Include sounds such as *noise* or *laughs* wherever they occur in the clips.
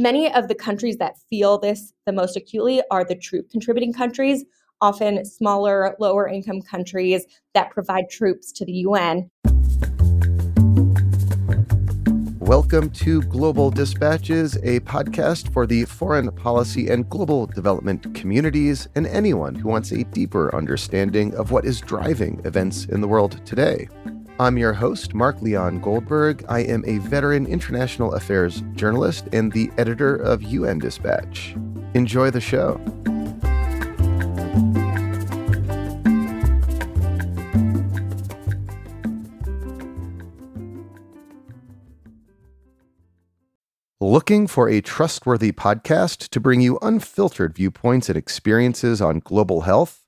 Many of the countries that feel this the most acutely are the troop contributing countries, often smaller, lower income countries that provide troops to the UN. Welcome to Global Dispatches, a podcast for the foreign policy and global development communities and anyone who wants a deeper understanding of what is driving events in the world today. I'm your host, Mark Leon Goldberg. I am a veteran international affairs journalist and the editor of UN Dispatch. Enjoy the show. Looking for a trustworthy podcast to bring you unfiltered viewpoints and experiences on global health?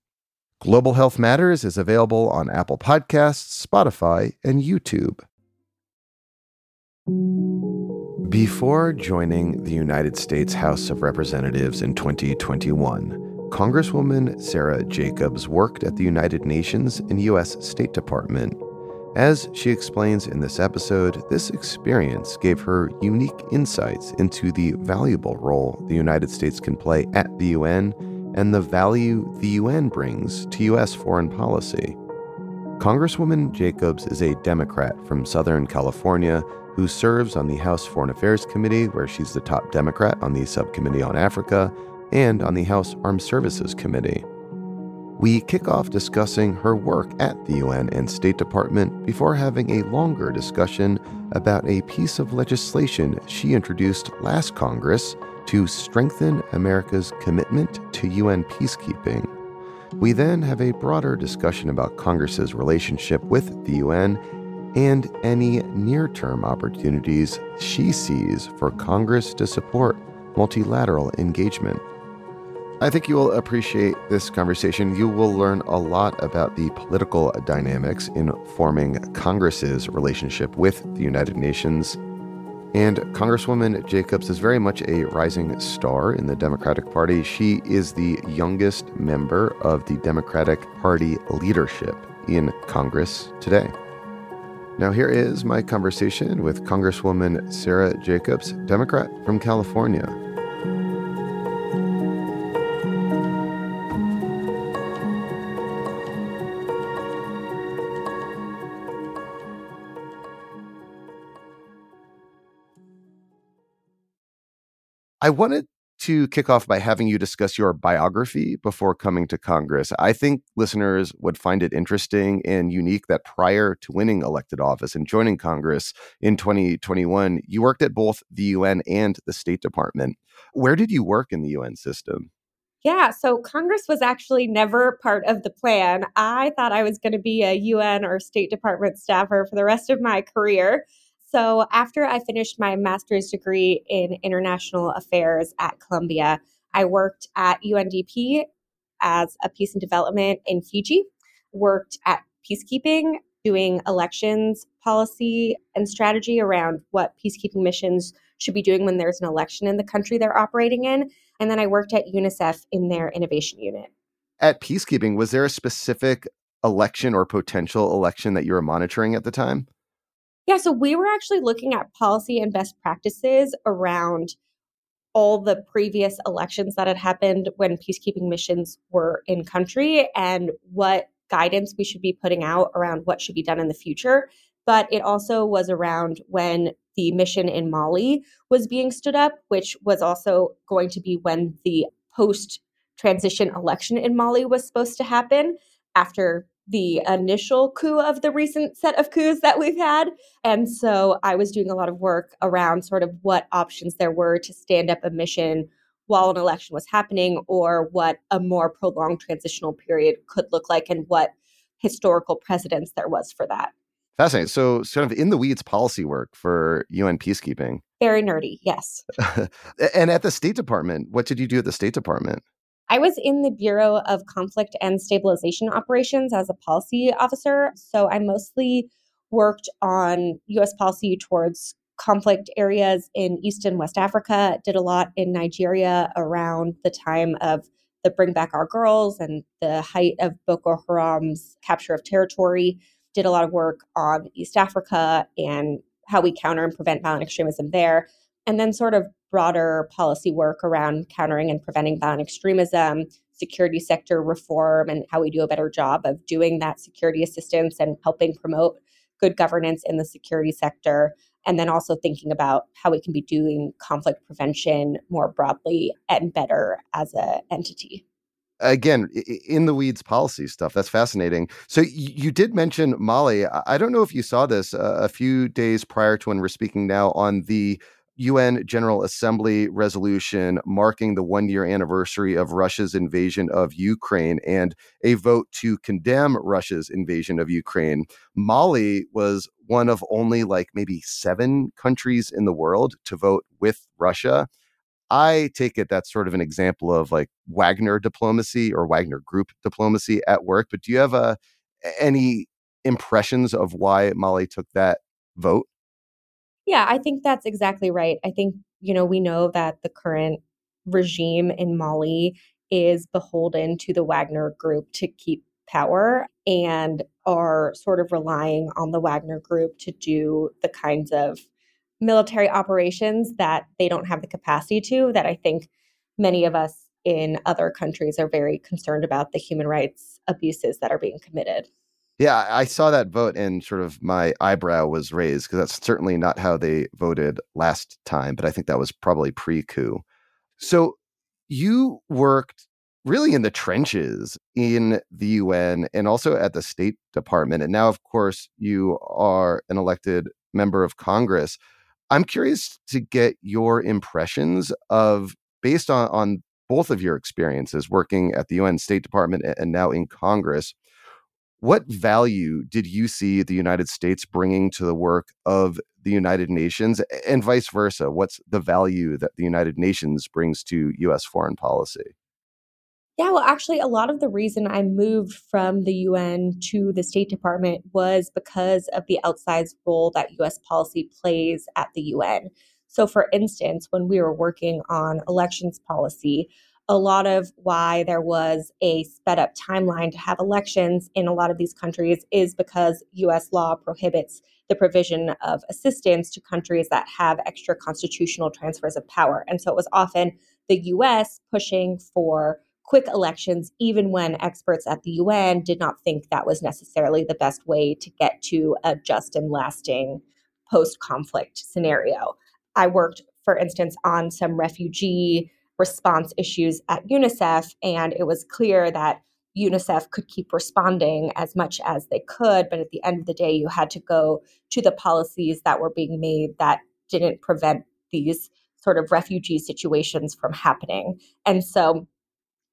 Global Health Matters is available on Apple Podcasts, Spotify, and YouTube. Before joining the United States House of Representatives in 2021, Congresswoman Sara Jacobs worked at the United Nations and U.S. State Department as she explains in this episode, this experience gave her unique insights into the valuable role the United States can play at the UN and the value the UN brings to U.S. foreign policy. Congresswoman Jacobs is a Democrat from Southern California who serves on the House Foreign Affairs Committee, where she's the top Democrat on the Subcommittee on Africa, and on the House Armed Services Committee. We kick off discussing her work at the UN and State Department before having a longer discussion about a piece of legislation she introduced last Congress to strengthen America's commitment to UN peacekeeping. We then have a broader discussion about Congress's relationship with the UN and any near term opportunities she sees for Congress to support multilateral engagement. I think you will appreciate this conversation. You will learn a lot about the political dynamics in forming Congress's relationship with the United Nations. And Congresswoman Jacobs is very much a rising star in the Democratic Party. She is the youngest member of the Democratic Party leadership in Congress today. Now, here is my conversation with Congresswoman Sara Jacobs, Democrat from California. I wanted to kick off by having you discuss your biography before coming to Congress. I think listeners would find it interesting and unique that prior to winning elected office and joining Congress in 2021, you worked at both the UN and the State Department. Where did you work in the UN system? Yeah, so Congress was actually never part of the plan. I thought I was going to be a UN or State Department staffer for the rest of my career. So, after I finished my master's degree in international affairs at Columbia, I worked at UNDP as a peace and development in Fiji, worked at peacekeeping, doing elections policy and strategy around what peacekeeping missions should be doing when there's an election in the country they're operating in. And then I worked at UNICEF in their innovation unit. At peacekeeping, was there a specific election or potential election that you were monitoring at the time? Yeah, so we were actually looking at policy and best practices around all the previous elections that had happened when peacekeeping missions were in country and what guidance we should be putting out around what should be done in the future. But it also was around when the mission in Mali was being stood up, which was also going to be when the post transition election in Mali was supposed to happen after the initial coup of the recent set of coups that we've had. And so I was doing a lot of work around sort of what options there were to stand up a mission while an election was happening or what a more prolonged transitional period could look like and what historical precedence there was for that. Fascinating. So, sort of in the weeds policy work for UN peacekeeping. Very nerdy, yes. *laughs* and at the State Department, what did you do at the State Department? I was in the Bureau of Conflict and Stabilization Operations as a policy officer. So I mostly worked on US policy towards conflict areas in East and West Africa, did a lot in Nigeria around the time of the Bring Back Our Girls and the height of Boko Haram's capture of territory. Did a lot of work on East Africa and how we counter and prevent violent extremism there. And then, sort of broader policy work around countering and preventing violent extremism, security sector reform, and how we do a better job of doing that security assistance and helping promote good governance in the security sector. And then also thinking about how we can be doing conflict prevention more broadly and better as an entity. Again in the weeds policy stuff that's fascinating. So you did mention mali. I don't know if you saw this uh, a few days prior to when we're speaking now on the UN General Assembly resolution marking the one year anniversary of Russia's invasion of Ukraine and a vote to condemn Russia's invasion of Ukraine. Mali was one of only like maybe seven countries in the world to vote with Russia. I take it that's sort of an example of like Wagner diplomacy or Wagner group diplomacy at work. But do you have uh, any impressions of why Mali took that vote? Yeah, I think that's exactly right. I think, you know, we know that the current regime in Mali is beholden to the Wagner group to keep power and are sort of relying on the Wagner group to do the kinds of military operations that they don't have the capacity to, that I think many of us in other countries are very concerned about the human rights abuses that are being committed. Yeah, I saw that vote and sort of my eyebrow was raised because that's certainly not how they voted last time, but I think that was probably pre coup. So you worked really in the trenches in the UN and also at the State Department. And now, of course, you are an elected member of Congress. I'm curious to get your impressions of, based on, on both of your experiences working at the UN State Department and now in Congress, what value did you see the United States bringing to the work of the United Nations and vice versa? What's the value that the United Nations brings to US foreign policy? Yeah, well, actually, a lot of the reason I moved from the UN to the State Department was because of the outsized role that US policy plays at the UN. So, for instance, when we were working on elections policy, a lot of why there was a sped up timeline to have elections in a lot of these countries is because US law prohibits the provision of assistance to countries that have extra constitutional transfers of power. And so it was often the US pushing for quick elections, even when experts at the UN did not think that was necessarily the best way to get to a just and lasting post conflict scenario. I worked, for instance, on some refugee response issues at UNICEF. And it was clear that UNICEF could keep responding as much as they could. But at the end of the day, you had to go to the policies that were being made that didn't prevent these sort of refugee situations from happening. And so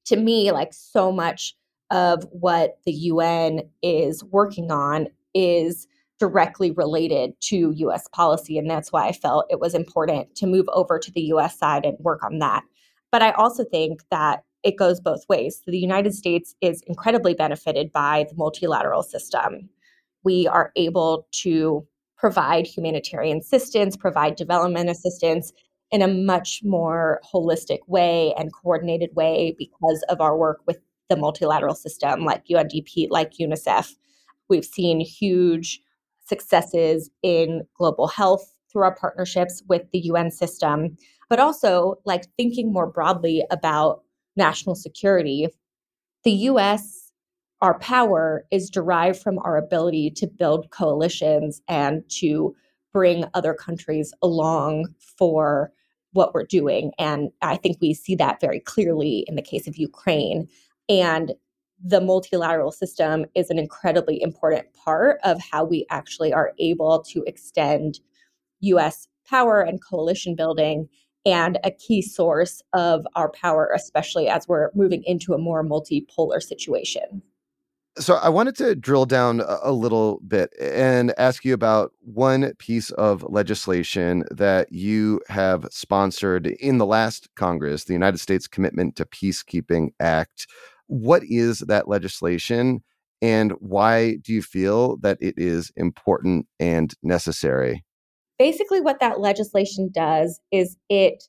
to me, like so much of what the UN is working on is directly related to US policy. And that's why I felt it was important to move over to the US side and work on that. But I also think that it goes both ways. The United States is incredibly benefited by the multilateral system. We are able to provide humanitarian assistance, provide development assistance in a much more holistic way and coordinated way because of our work with the multilateral system like UNDP, like UNICEF. We've seen huge successes in global health through our partnerships with the UN system but also like thinking more broadly about national security. The US, our power is derived from our ability to build coalitions and to bring other countries along for what we're doing. And I think we see that very clearly in the case of Ukraine. And the multilateral system is an incredibly important part of how we actually are able to extend US power and coalition building and a key source of our power, especially as we're moving into a more multipolar situation. So I wanted to drill down a little bit and ask you about one piece of legislation that you have sponsored in the last Congress, the United States Commitment to Peacekeeping Act. What is that legislation and why do you feel that it is important and necessary? Basically, what that legislation does is it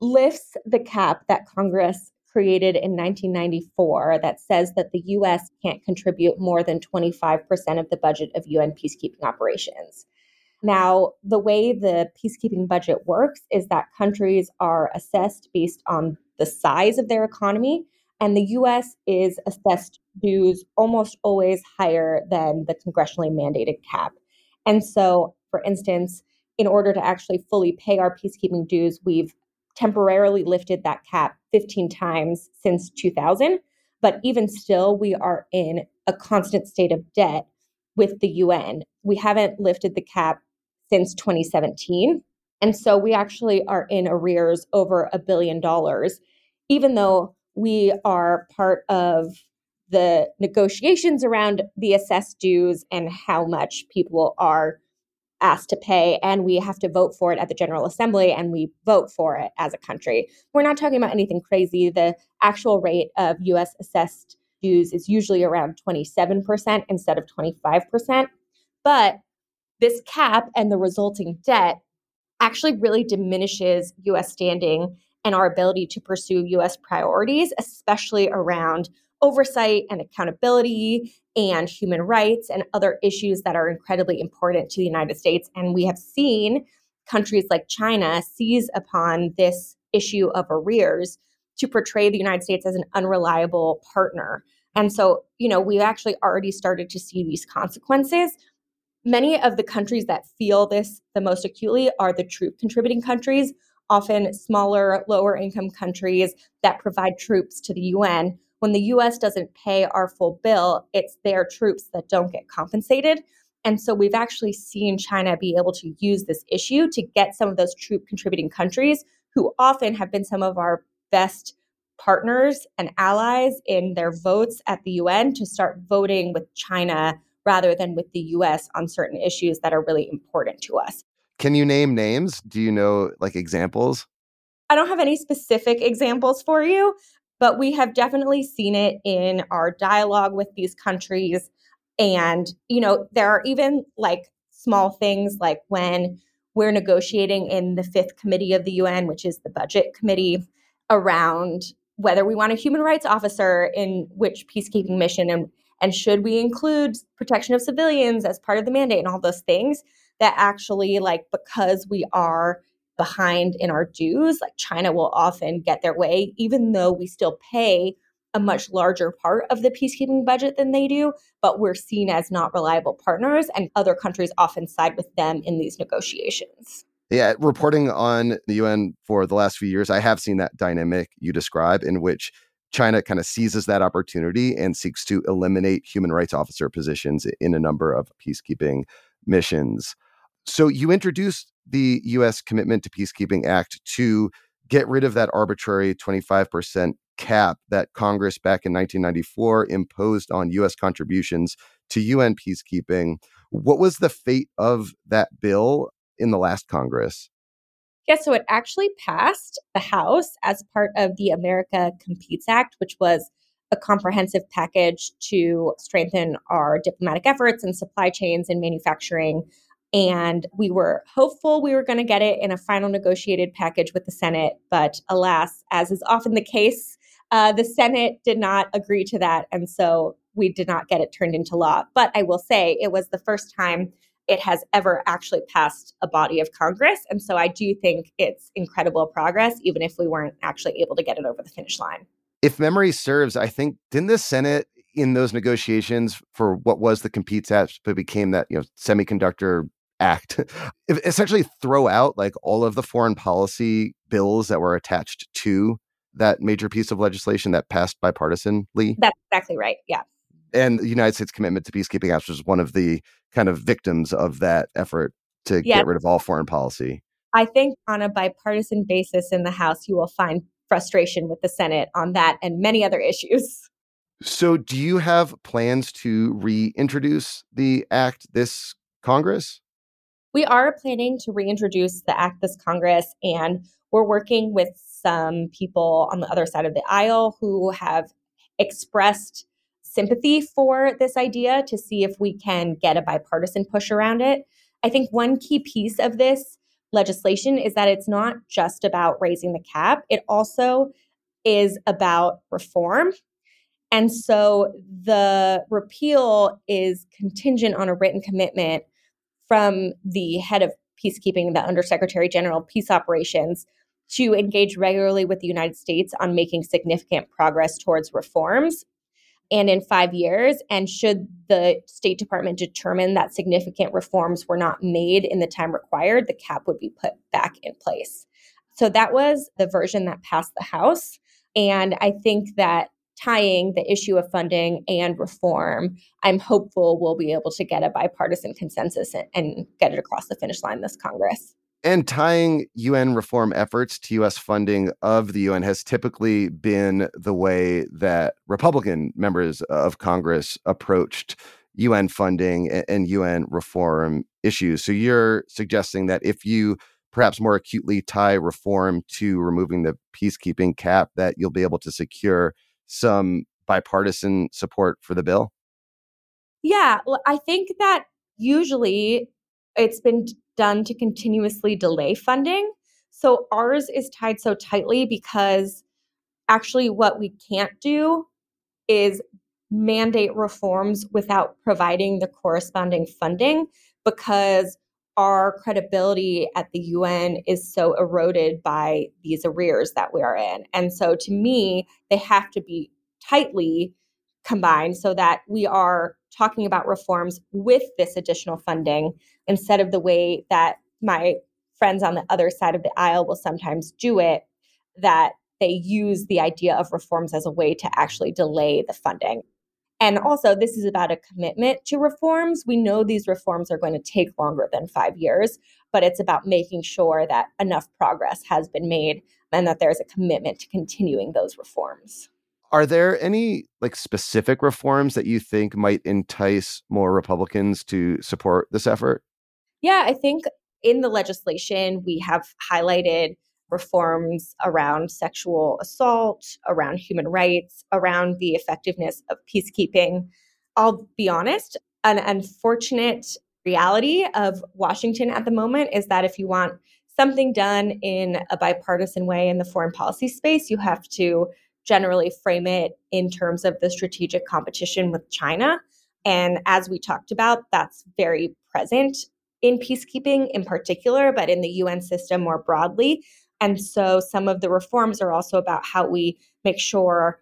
lifts the cap that Congress created in 1994 that says that the US can't contribute more than 25% of the budget of UN peacekeeping operations. Now, the way the peacekeeping budget works is that countries are assessed based on the size of their economy, and the US is assessed dues almost always higher than the congressionally mandated cap. And so, for instance, in order to actually fully pay our peacekeeping dues, we've temporarily lifted that cap 15 times since 2000. But even still, we are in a constant state of debt with the UN. We haven't lifted the cap since 2017. And so we actually are in arrears over a billion dollars, even though we are part of the negotiations around the assessed dues and how much people are asked to pay and we have to vote for it at the General Assembly and we vote for it as a country. We're not talking about anything crazy. The actual rate of US assessed dues is usually around 27% instead of 25%. But this cap and the resulting debt actually really diminishes US standing and our ability to pursue US priorities, especially around oversight and accountability and human rights and other issues that are incredibly important to the United States. And we have seen countries like China seize upon this issue of arrears to portray the United States as an unreliable partner. And so, you know, we've actually already started to see these consequences. Many of the countries that feel this the most acutely are the troop contributing countries, often smaller, lower income countries that provide troops to the UN when the US doesn't pay our full bill, it's their troops that don't get compensated. And so we've actually seen China be able to use this issue to get some of those troop contributing countries who often have been some of our best partners and allies in their votes at the UN to start voting with China rather than with the US on certain issues that are really important to us. Can you name names? Do you know like examples? I don't have any specific examples for you, but we have definitely seen it in our dialogue with these countries. And, you know, there are even like small things like when we're negotiating in the fifth committee of the UN, which is the budget committee, around whether we want a human rights officer in which peacekeeping mission and and should we include protection of civilians as part of the mandate and all those things that actually like because we are behind in our dues, like China will often get their way, even though we still pay a much larger part of the peacekeeping budget than they do, but we're seen as not reliable partners, and other countries often side with them in these negotiations. Yeah, reporting on the UN for the last few years, I have seen that dynamic you describe in which China kind of seizes that opportunity and seeks to eliminate human rights officer positions in a number of peacekeeping missions. So you introduced the U.S. Commitment to Peacekeeping Act to get rid of that arbitrary 25% cap that Congress back in 1994 imposed on U.S. contributions to UN peacekeeping. What was the fate of that bill in the last Congress? Yeah, so it actually passed the House as part of the America Competes Act, which was a comprehensive package to strengthen our diplomatic efforts and supply chains and manufacturing and we were hopeful we were going to get it in a final negotiated package with the Senate. But alas, as is often the case, uh, the Senate did not agree to that. And so we did not get it turned into law. But I will say it was the first time it has ever actually passed a body of Congress. And so I do think it's incredible progress, even if we weren't actually able to get it over the finish line. If memory serves, I think, didn't the Senate in those negotiations for what was the Competes Act, but became that, you know, semiconductor act. *laughs* Essentially throw out like all of the foreign policy bills that were attached to that major piece of legislation that passed bipartisanly. That's exactly right yeah. And the united states commitment to peacekeeping act was one of the kind of victims of that effort to get rid of all foreign policy. I think on a bipartisan basis in the house you will find frustration with the senate on that and many other issues. So, do you have plans to reintroduce the act this Congress? We are planning to reintroduce the act this Congress, and we're working with some people on the other side of the aisle who have expressed sympathy for this idea to see if we can get a bipartisan push around it. I think one key piece of this legislation is that it's not just about raising the cap, it also is about reform. And so the repeal is contingent on a written commitment from the head of peacekeeping, the Undersecretary General of Peace Operations, to engage regularly with the United States on making significant progress towards reforms and in five years. And should the State Department determine that significant reforms were not made in the time required, the cap would be put back in place. So that was the version that passed the House. And I think that tying the issue of funding and reform, I'm hopeful we'll be able to get a bipartisan consensus and, and get it across the finish line this Congress. And tying UN reform efforts to US funding of the UN has typically been the way that Republican members of Congress approached UN funding and UN reform issues. So you're suggesting that if you perhaps more acutely tie reform to removing the peacekeeping cap, that you'll be able to secure some bipartisan support for the bill? Yeah, well, I think that usually it's been done to continuously delay funding. So ours is tied so tightly because actually, what we can't do is mandate reforms without providing the corresponding funding because our credibility at the UN is so eroded by these arrears that we are in. And so to me, they have to be tightly combined so that we are talking about reforms with this additional funding instead of the way that my friends on the other side of the aisle will sometimes do it, that they use the idea of reforms as a way to actually delay the funding. And also, this is about a commitment to reforms. We know these reforms are going to take longer than five years, but it's about making sure that enough progress has been made and that there's a commitment to continuing those reforms. Are there any like specific reforms that you think might entice more Republicans to support this effort? Yeah, I think in the legislation, we have highlighted reforms around sexual assault, around human rights, around the effectiveness of peacekeeping. I'll be honest, an unfortunate reality of Washington at the moment is that if you want something done in a bipartisan way in the foreign policy space, you have to generally frame it in terms of the strategic competition with China. And as we talked about, that's very present in peacekeeping in particular, but in the UN system more broadly. And so some of the reforms are also about how we make sure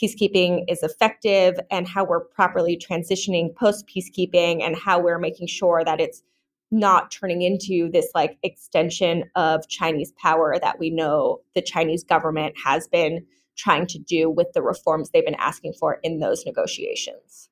peacekeeping is effective and how we're properly transitioning post peacekeeping and how we're making sure that it's not turning into this like extension of Chinese power that we know the Chinese government has been trying to do with the reforms they've been asking for in those negotiations.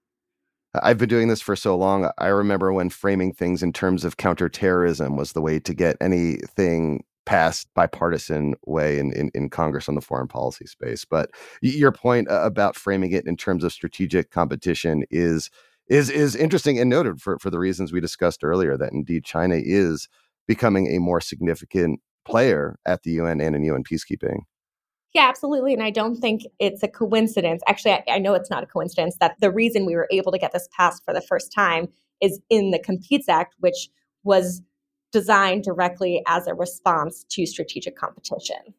I've been doing this for so long. I remember when framing things in terms of counterterrorism was the way to get anything passed bipartisan way in, in, in, Congress on the foreign policy space. But your point uh, about framing it in terms of strategic competition is is is interesting and noted for, for the reasons we discussed earlier that indeed China is becoming a more significant player at the UN and in UN peacekeeping. Yeah, absolutely. And I don't think it's a coincidence. Actually, I, I, know it's not a coincidence that the reason we were able to get this passed for the first time is in the Competes Act, which was designed directly as a response to strategic competition.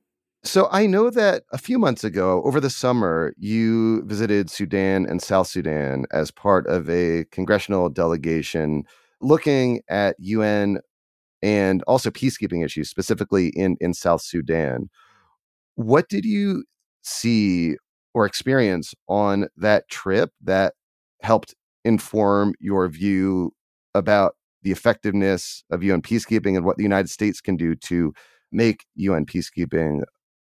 So I know that a few months ago, over the summer, you visited Sudan and South Sudan as part of a congressional delegation looking at UN and also peacekeeping issues, specifically in, in South Sudan. What did you see or experience on that trip that helped inform your view about the effectiveness of UN peacekeeping and what the United States can do to make UN peacekeeping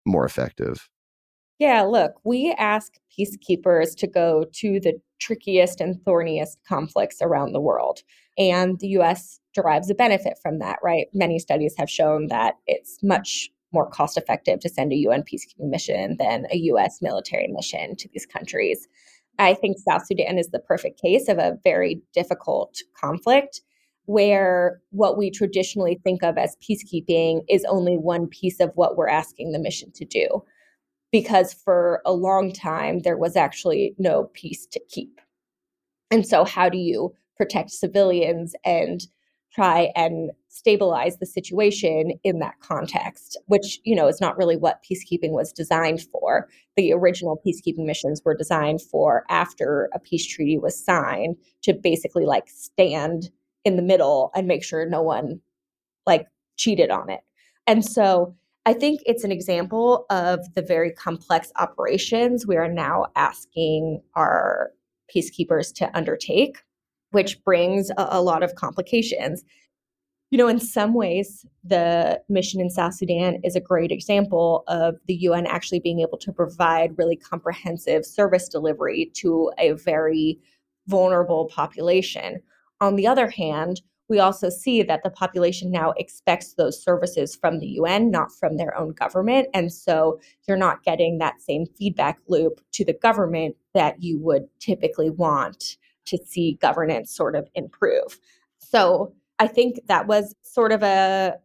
more effective? Yeah, look, we ask peacekeepers to go to the trickiest and thorniest conflicts around the world. And the US derives a benefit from that, right? Many studies have shown that it's much more cost effective to send a UN peacekeeping mission than a US military mission to these countries. I think South Sudan is the perfect case of a very difficult conflict where what we traditionally think of as peacekeeping is only one piece of what we're asking the mission to do. Because for a long time, there was actually no peace to keep. And so, how do you protect civilians and try and stabilize the situation in that context which you know is not really what peacekeeping was designed for the original peacekeeping missions were designed for after a peace treaty was signed to basically like stand in the middle and make sure no one like cheated on it and so i think it's an example of the very complex operations we are now asking our peacekeepers to undertake which brings a, a lot of complications. You know, in some ways, the mission in South Sudan is a great example of the UN actually being able to provide really comprehensive service delivery to a very vulnerable population. On the other hand, we also see that the population now expects those services from the UN, not from their own government. And so you're not getting that same feedback loop to the government that you would typically want to see governance sort of improve. So I think that was sort of a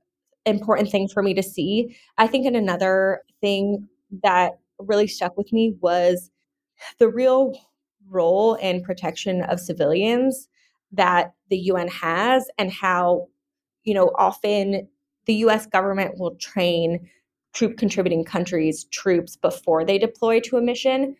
important thing for me to see. I think and another thing that really stuck with me was the real role and protection of civilians that the UN has and how you know often the US government will train troop contributing countries troops before they deploy to a mission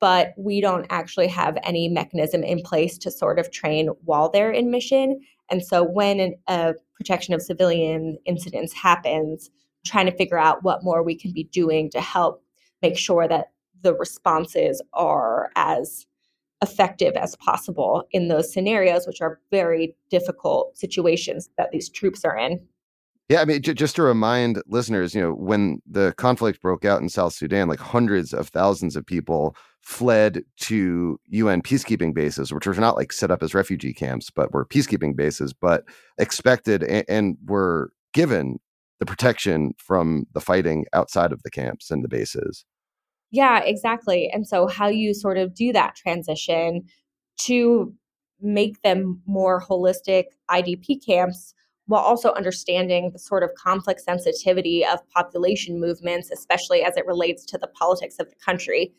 but we don't actually have any mechanism in place to sort of train while they're in mission. And so when a protection of civilian incidents happens, trying to figure out what more we can be doing to help make sure that the responses are as effective as possible in those scenarios, which are very difficult situations that these troops are in. Yeah, I mean, j- just to remind listeners, you know, when the conflict broke out in South Sudan, like hundreds of thousands of people fled to UN peacekeeping bases, which were not like set up as refugee camps, but were peacekeeping bases, but expected and, and were given the protection from the fighting outside of the camps and the bases. Yeah, exactly. And so, how you sort of do that transition to make them more holistic IDP camps while also understanding the sort of conflict sensitivity of population movements, especially as it relates to the politics of the country.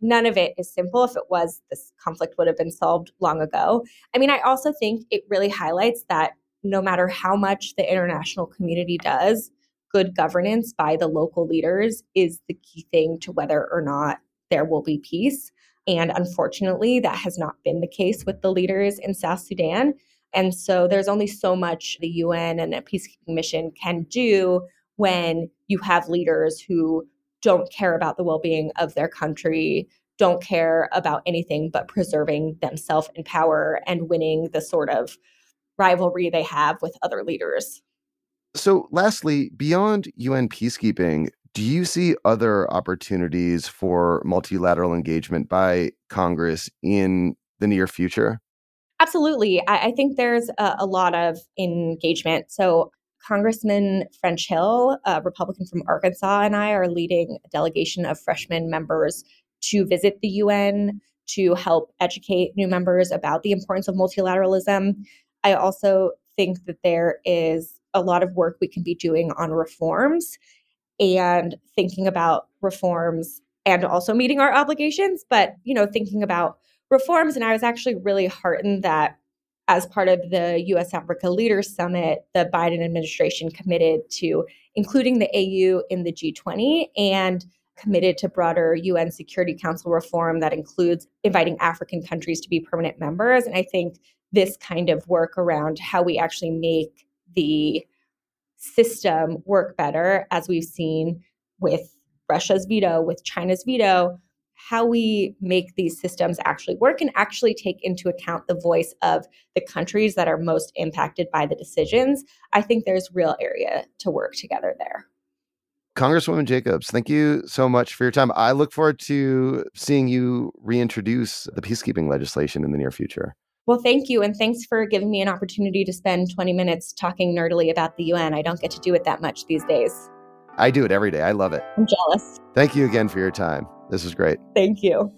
None of it is simple. If it was, this conflict would have been solved long ago. I mean, I also think it really highlights that no matter how much the international community does, good governance by the local leaders is the key thing to whether or not there will be peace. And unfortunately, that has not been the case with the leaders in South Sudan. And so there's only so much the UN and a peacekeeping mission can do when you have leaders who don't care about the well being of their country, don't care about anything but preserving themselves in power and winning the sort of rivalry they have with other leaders. So, lastly, beyond UN peacekeeping, do you see other opportunities for multilateral engagement by Congress in the near future? Absolutely. I, I think there's a, a, lot of engagement. So, Congressman French Hill, a Republican from Arkansas, and I are leading a delegation of freshman members to visit the UN to help educate new members about the importance of multilateralism. I also think that there is a lot of work we can be doing on reforms and thinking about reforms and also meeting our obligations, but you know, thinking about reforms. And I was actually really heartened that as part of the US Africa Leaders Summit, the Biden administration committed to including the AU in the G20 and committed to broader UN Security Council reform that includes inviting African countries to be permanent members. And I think this kind of work around how we actually make the system work better, as we've seen with Russia's veto, with China's veto, how we make these systems actually work and actually take into account the voice of the countries that are most impacted by the decisions, I think there's real area to work together there. Congresswoman Jacobs, thank you so much for your time. I look forward to seeing you reintroduce the peacekeeping legislation in the near future. Well, thank you. And thanks for giving me an opportunity to spend 20 minutes talking nerdily about the UN. I don't get to do it that much these days. I do it every day. I love it. I'm jealous. Thank you again for your time. This is great. Thank you.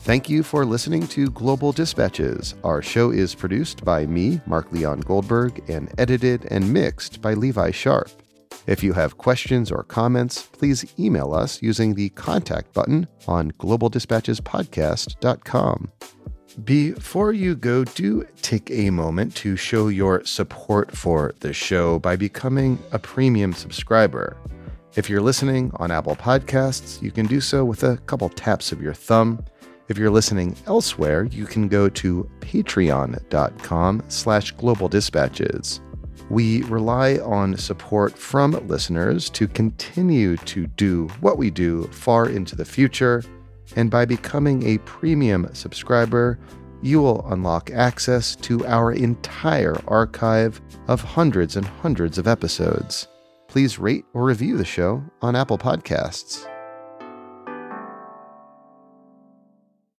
Thank you for listening to Global Dispatches. Our show is produced by me, Mark Leon Goldberg, and edited and mixed by Levi Sharp. If you have questions or comments, please email us using the contact button on globaldispatchespodcast.com. Before you go, do take a moment to show your support for the show by becoming a premium subscriber. If you're listening on Apple Podcasts, you can do so with a couple taps of your thumb. If you're listening elsewhere, you can go to patreon.com slash global dispatches. We rely on support from listeners to continue to do what we do far into the future. And by becoming a premium subscriber, you will unlock access to our entire archive of hundreds and hundreds of episodes. Please rate or review the show on Apple Podcasts.